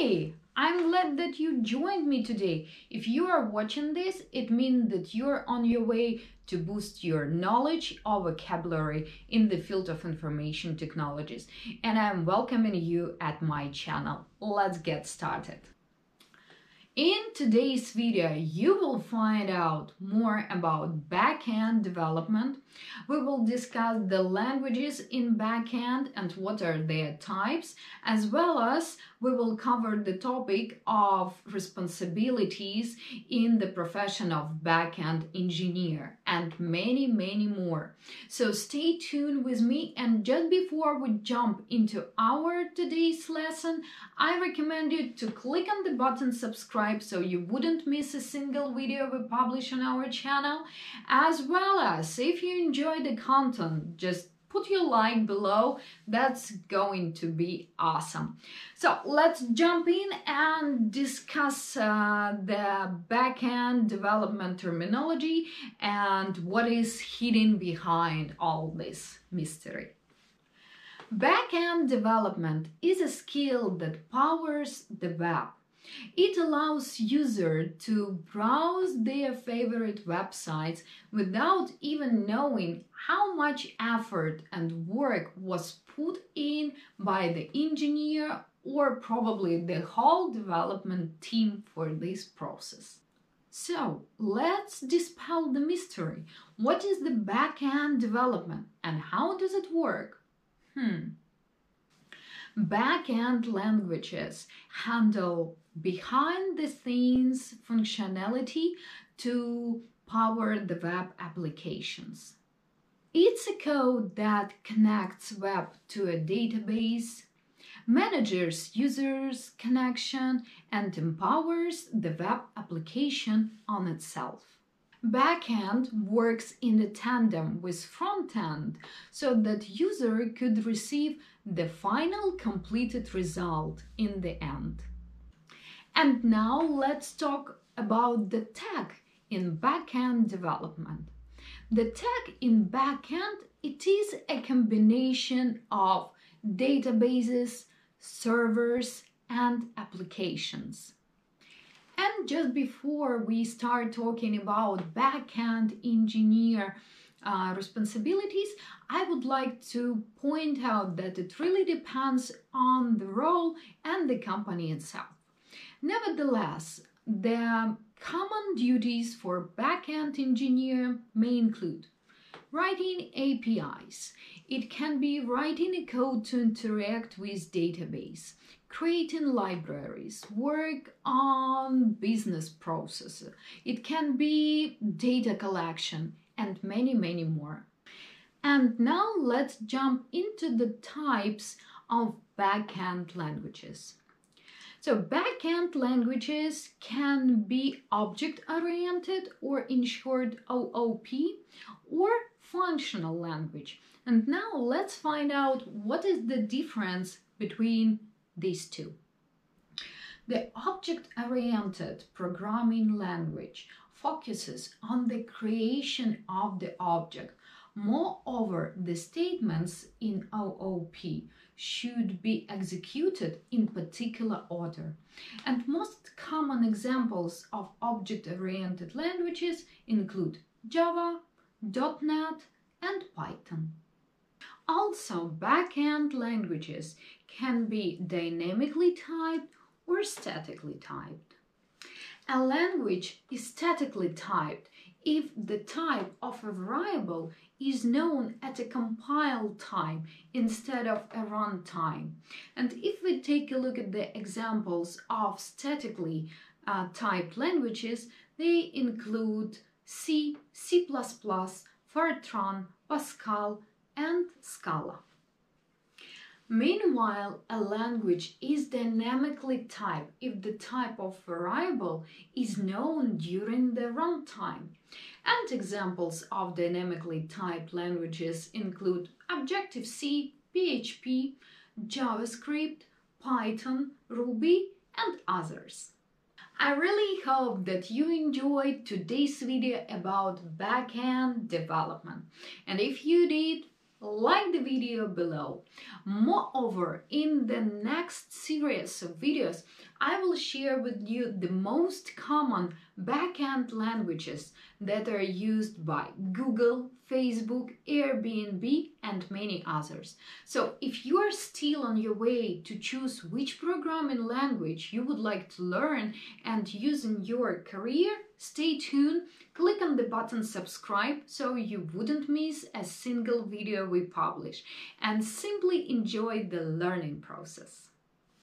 Hey, I'm glad that you joined me today. If you are watching this, it means that you're on your way to boost your knowledge or vocabulary in the field of information technologies. And I'm welcoming you at my channel. Let's get started. In today's video, you will find out more about backend development. We will discuss the languages in backend and what are their types, as well as we will cover the topic of responsibilities in the profession of backend engineer and many, many more. So stay tuned with me and just before we jump into our today's lesson, I recommend you to click on the button subscribe so you wouldn't miss a single video we publish on our channel, as well as if you enjoy the content, just put your like below. That's going to be awesome. So let's jump in and discuss uh, the backend development terminology and what is hidden behind all this mystery. Backend development is a skill that powers the web it allows users to browse their favorite websites without even knowing how much effort and work was put in by the engineer or probably the whole development team for this process. So let's dispel the mystery. What is the backend development and how does it work? Hmm. Backend languages handle behind the scenes functionality to power the web applications. It's a code that connects web to a database, manages users' connection, and empowers the web application on itself. Backend works in a tandem with frontend so that user could receive the final completed result in the end. And now let's talk about the tech in backend development. The tech in backend, it is a combination of databases, servers, and applications. And just before we start talking about backend engineer uh, responsibilities, I would like to point out that it really depends on the role and the company itself. Nevertheless, the common duties for backend engineer may include writing APIs. It can be writing a code to interact with database, creating libraries, work on business processes. It can be data collection and many, many more. And now let's jump into the types of backend languages. So backend languages can be object-oriented or in short OOP or functional language. And now let's find out what is the difference between these two. The object-oriented programming language focuses on the creation of the object. Moreover, the statements in OOP should be executed in particular order. And most common examples of object-oriented languages include Java, .NET, and Python. Also, backend languages can be dynamically typed or statically typed. A language is statically typed if the type of a variable is known at a compile time instead of a runtime. And if we take a look at the examples of statically uh, typed languages, they include C, C++, Fortran, Pascal, and Scala. Meanwhile, a language is dynamically typed if the type of variable is known during the runtime. And examples of dynamically typed languages include Objective-C, PHP, JavaScript, Python, Ruby, and others. I really hope that you enjoyed today's video about backend development. And if you did, like the video below. Moreover, in the next series of videos, I will share with you the most common backend languages that are used by Google, Facebook, Airbnb, and many others. So if you are still on your way to choose which programming language you would like to learn and use in your career, stay tuned, click on the button subscribe so you wouldn't miss a single video we publish, and simply enjoy the learning process.